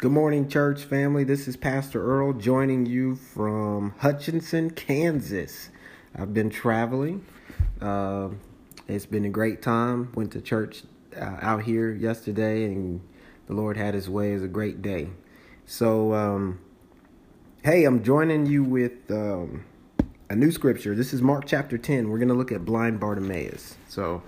Good morning, church family. This is Pastor Earl joining you from Hutchinson, Kansas. I've been traveling. Uh, it's been a great time. Went to church uh, out here yesterday, and the Lord had His way. It was a great day. So, um, hey, I'm joining you with um, a new scripture. This is Mark chapter 10. We're going to look at blind Bartimaeus. So,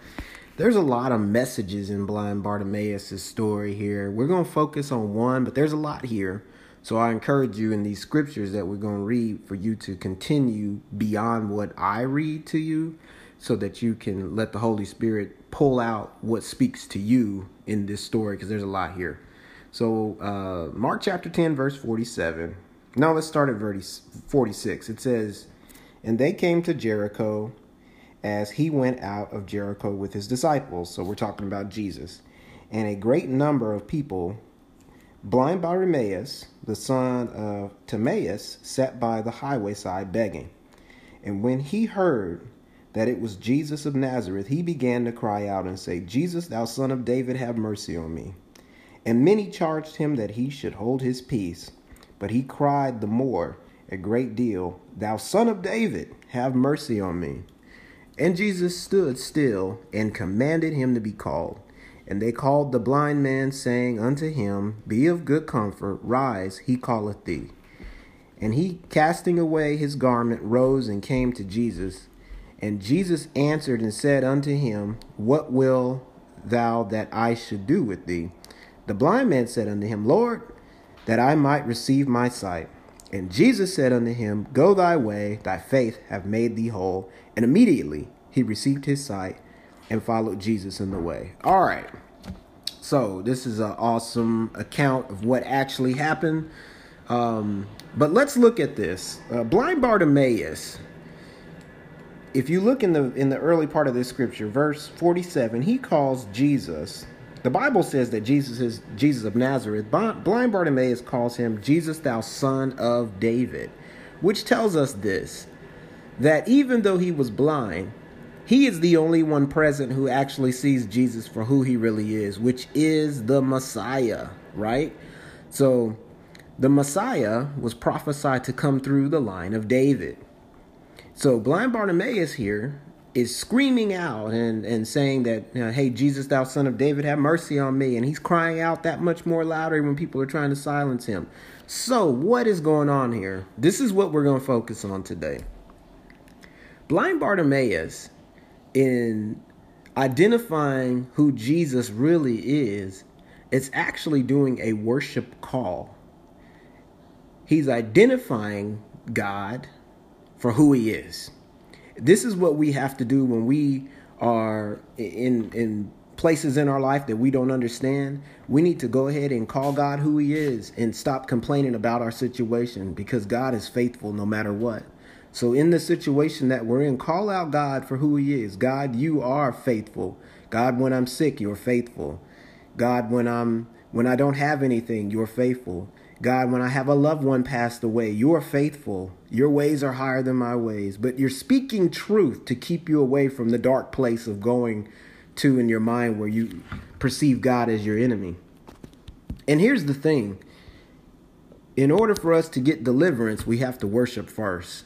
there's a lot of messages in blind Bartimaeus' story here. We're going to focus on one, but there's a lot here. So I encourage you in these scriptures that we're going to read for you to continue beyond what I read to you so that you can let the Holy Spirit pull out what speaks to you in this story because there's a lot here. So, uh, Mark chapter 10, verse 47. Now let's start at verse 46. It says, And they came to Jericho as he went out of Jericho with his disciples. So we're talking about Jesus. And a great number of people, blind Bartimaeus, the son of Timaeus, sat by the highway side begging. And when he heard that it was Jesus of Nazareth, he began to cry out and say, Jesus, thou son of David, have mercy on me. And many charged him that he should hold his peace. But he cried the more a great deal, Thou son of David, have mercy on me. And Jesus stood still and commanded him to be called. And they called the blind man, saying unto him, Be of good comfort, rise, he calleth thee. And he, casting away his garment, rose and came to Jesus. And Jesus answered and said unto him, What will thou that I should do with thee? The blind man said unto him, Lord, that I might receive my sight. And Jesus said unto him, Go thy way, thy faith hath made thee whole. And immediately he received his sight and followed Jesus in the way. All right. So this is an awesome account of what actually happened. Um, but let's look at this. Uh, blind Bartimaeus. If you look in the in the early part of this scripture, verse 47, he calls Jesus the Bible says that Jesus is Jesus of Nazareth. Blind Bartimaeus calls him Jesus, thou son of David, which tells us this that even though he was blind, he is the only one present who actually sees Jesus for who he really is, which is the Messiah, right? So the Messiah was prophesied to come through the line of David. So blind Bartimaeus here is screaming out and, and saying that, you know, hey, Jesus, thou son of David, have mercy on me. And he's crying out that much more louder when people are trying to silence him. So, what is going on here? This is what we're going to focus on today. Blind Bartimaeus, in identifying who Jesus really is, it's actually doing a worship call. He's identifying God for who he is this is what we have to do when we are in in places in our life that we don't understand, we need to go ahead and call God who He is and stop complaining about our situation because God is faithful no matter what. So, in the situation that we're in, call out God for who He is. God, you are faithful. God, when I'm sick, you're faithful. God, when I'm when I don't have anything, you're faithful. God, when I have a loved one passed away, you are faithful. Your ways are higher than my ways, but you're speaking truth to keep you away from the dark place of going to in your mind where you perceive God as your enemy. And here's the thing in order for us to get deliverance, we have to worship first.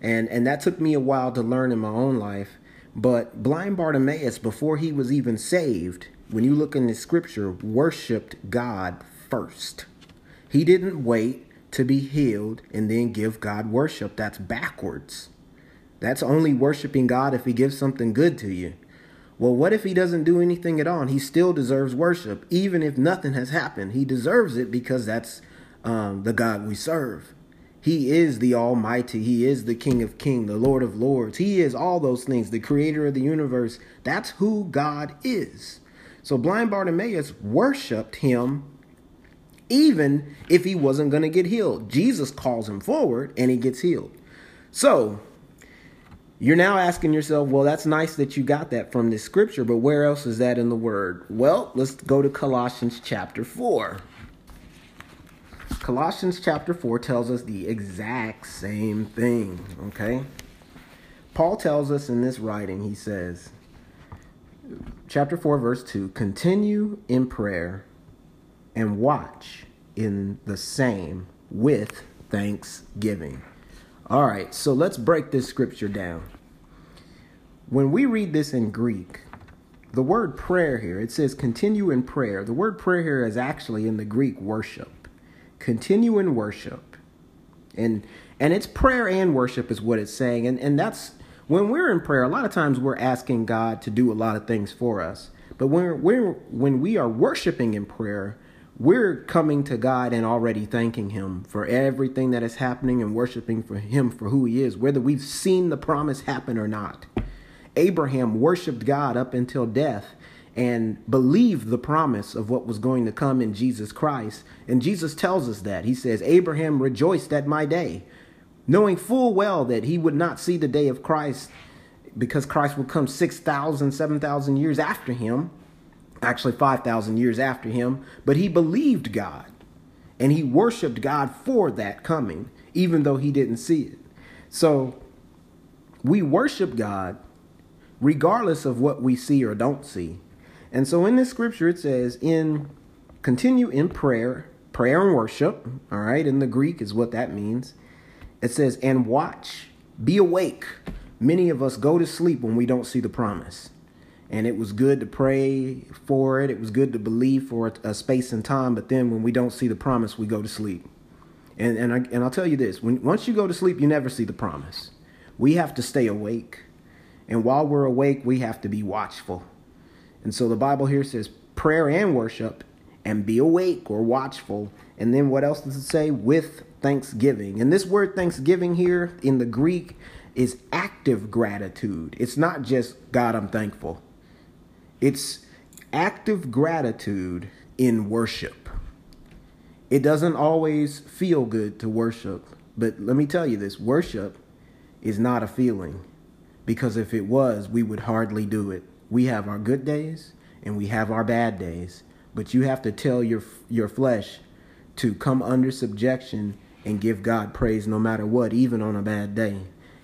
And, and that took me a while to learn in my own life. But blind Bartimaeus, before he was even saved, when you look in the scripture, worshiped God first. He didn't wait to be healed and then give God worship. That's backwards. That's only worshiping God if He gives something good to you. Well, what if He doesn't do anything at all? And he still deserves worship, even if nothing has happened. He deserves it because that's um, the God we serve. He is the Almighty. He is the King of Kings, the Lord of Lords. He is all those things, the Creator of the universe. That's who God is. So blind Bartimaeus worshiped Him even if he wasn't going to get healed. Jesus calls him forward and he gets healed. So, you're now asking yourself, well, that's nice that you got that from this scripture, but where else is that in the word? Well, let's go to Colossians chapter 4. Colossians chapter 4 tells us the exact same thing, okay? Paul tells us in this writing, he says, chapter 4, verse 2 continue in prayer and watch in the same with thanksgiving. All right, so let's break this scripture down. When we read this in Greek, the word prayer here, it says continue in prayer. The word prayer here is actually in the Greek worship. Continue in worship. And and it's prayer and worship is what it's saying. And and that's when we're in prayer, a lot of times we're asking God to do a lot of things for us. But when we're when we are worshiping in prayer, we're coming to God and already thanking Him for everything that is happening and worshiping for Him for who He is, whether we've seen the promise happen or not. Abraham worshiped God up until death and believed the promise of what was going to come in Jesus Christ. And Jesus tells us that. He says, Abraham rejoiced at my day, knowing full well that he would not see the day of Christ because Christ would come 6,000, 7,000 years after him, actually 5,000 years after him. But he believed God and he worshiped God for that coming, even though he didn't see it. So we worship God regardless of what we see or don't see. And so in this scripture it says in continue in prayer, prayer and worship, all right? In the Greek is what that means. It says and watch, be awake. Many of us go to sleep when we don't see the promise. And it was good to pray for it. It was good to believe for a space and time, but then when we don't see the promise, we go to sleep. And and I, and I'll tell you this, when once you go to sleep, you never see the promise. We have to stay awake and while we're awake, we have to be watchful. And so the Bible here says prayer and worship and be awake or watchful. And then what else does it say? With thanksgiving. And this word thanksgiving here in the Greek is active gratitude. It's not just God, I'm thankful. It's active gratitude in worship. It doesn't always feel good to worship, but let me tell you this worship is not a feeling because if it was, we would hardly do it. We have our good days and we have our bad days, but you have to tell your your flesh to come under subjection and give God praise no matter what, even on a bad day.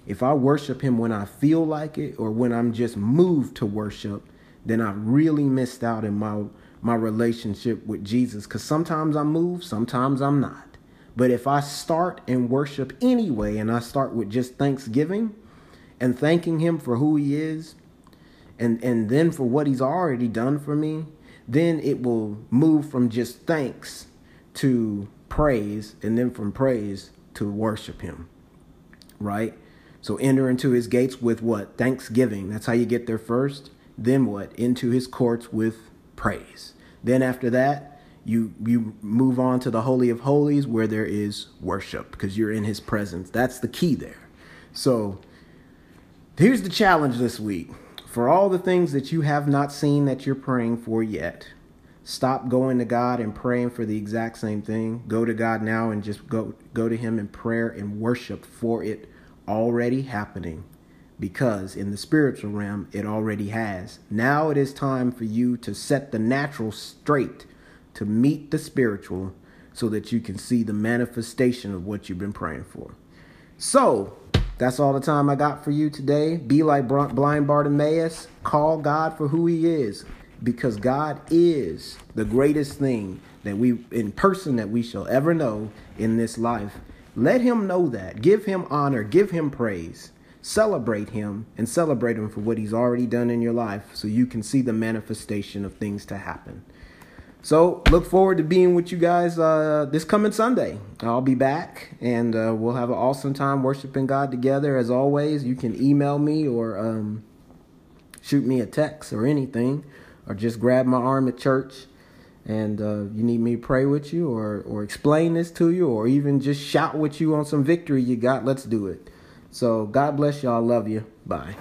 If I worship him when I feel like it or when I'm just moved to worship, then I really missed out in my my relationship with Jesus. Cuz sometimes I'm moved, sometimes I'm not. But if I start and worship anyway and I start with just thanksgiving, and thanking him for who he is and and then for what he's already done for me then it will move from just thanks to praise and then from praise to worship him right? So enter into his gates with what? Thanksgiving. That's how you get there first then what? Into his courts with praise. Then after that you you move on to the holy of holies where there is worship because you're in his presence. That's the key there. So Here's the challenge this week. For all the things that you have not seen that you're praying for yet, stop going to God and praying for the exact same thing. Go to God now and just go go to him in prayer and worship for it already happening because in the spiritual realm it already has. Now it is time for you to set the natural straight to meet the spiritual so that you can see the manifestation of what you've been praying for. So, that's all the time I got for you today. Be like blind Bartimaeus. Call God for who he is because God is the greatest thing that we in person that we shall ever know in this life. Let him know that. Give him honor, give him praise. Celebrate him and celebrate him for what he's already done in your life so you can see the manifestation of things to happen. So look forward to being with you guys uh, this coming Sunday. I'll be back and uh, we'll have an awesome time worshiping God together. As always, you can email me or um, shoot me a text or anything, or just grab my arm at church and uh, you need me to pray with you or or explain this to you or even just shout with you on some victory you got. Let's do it. So God bless y'all. Love you. Bye.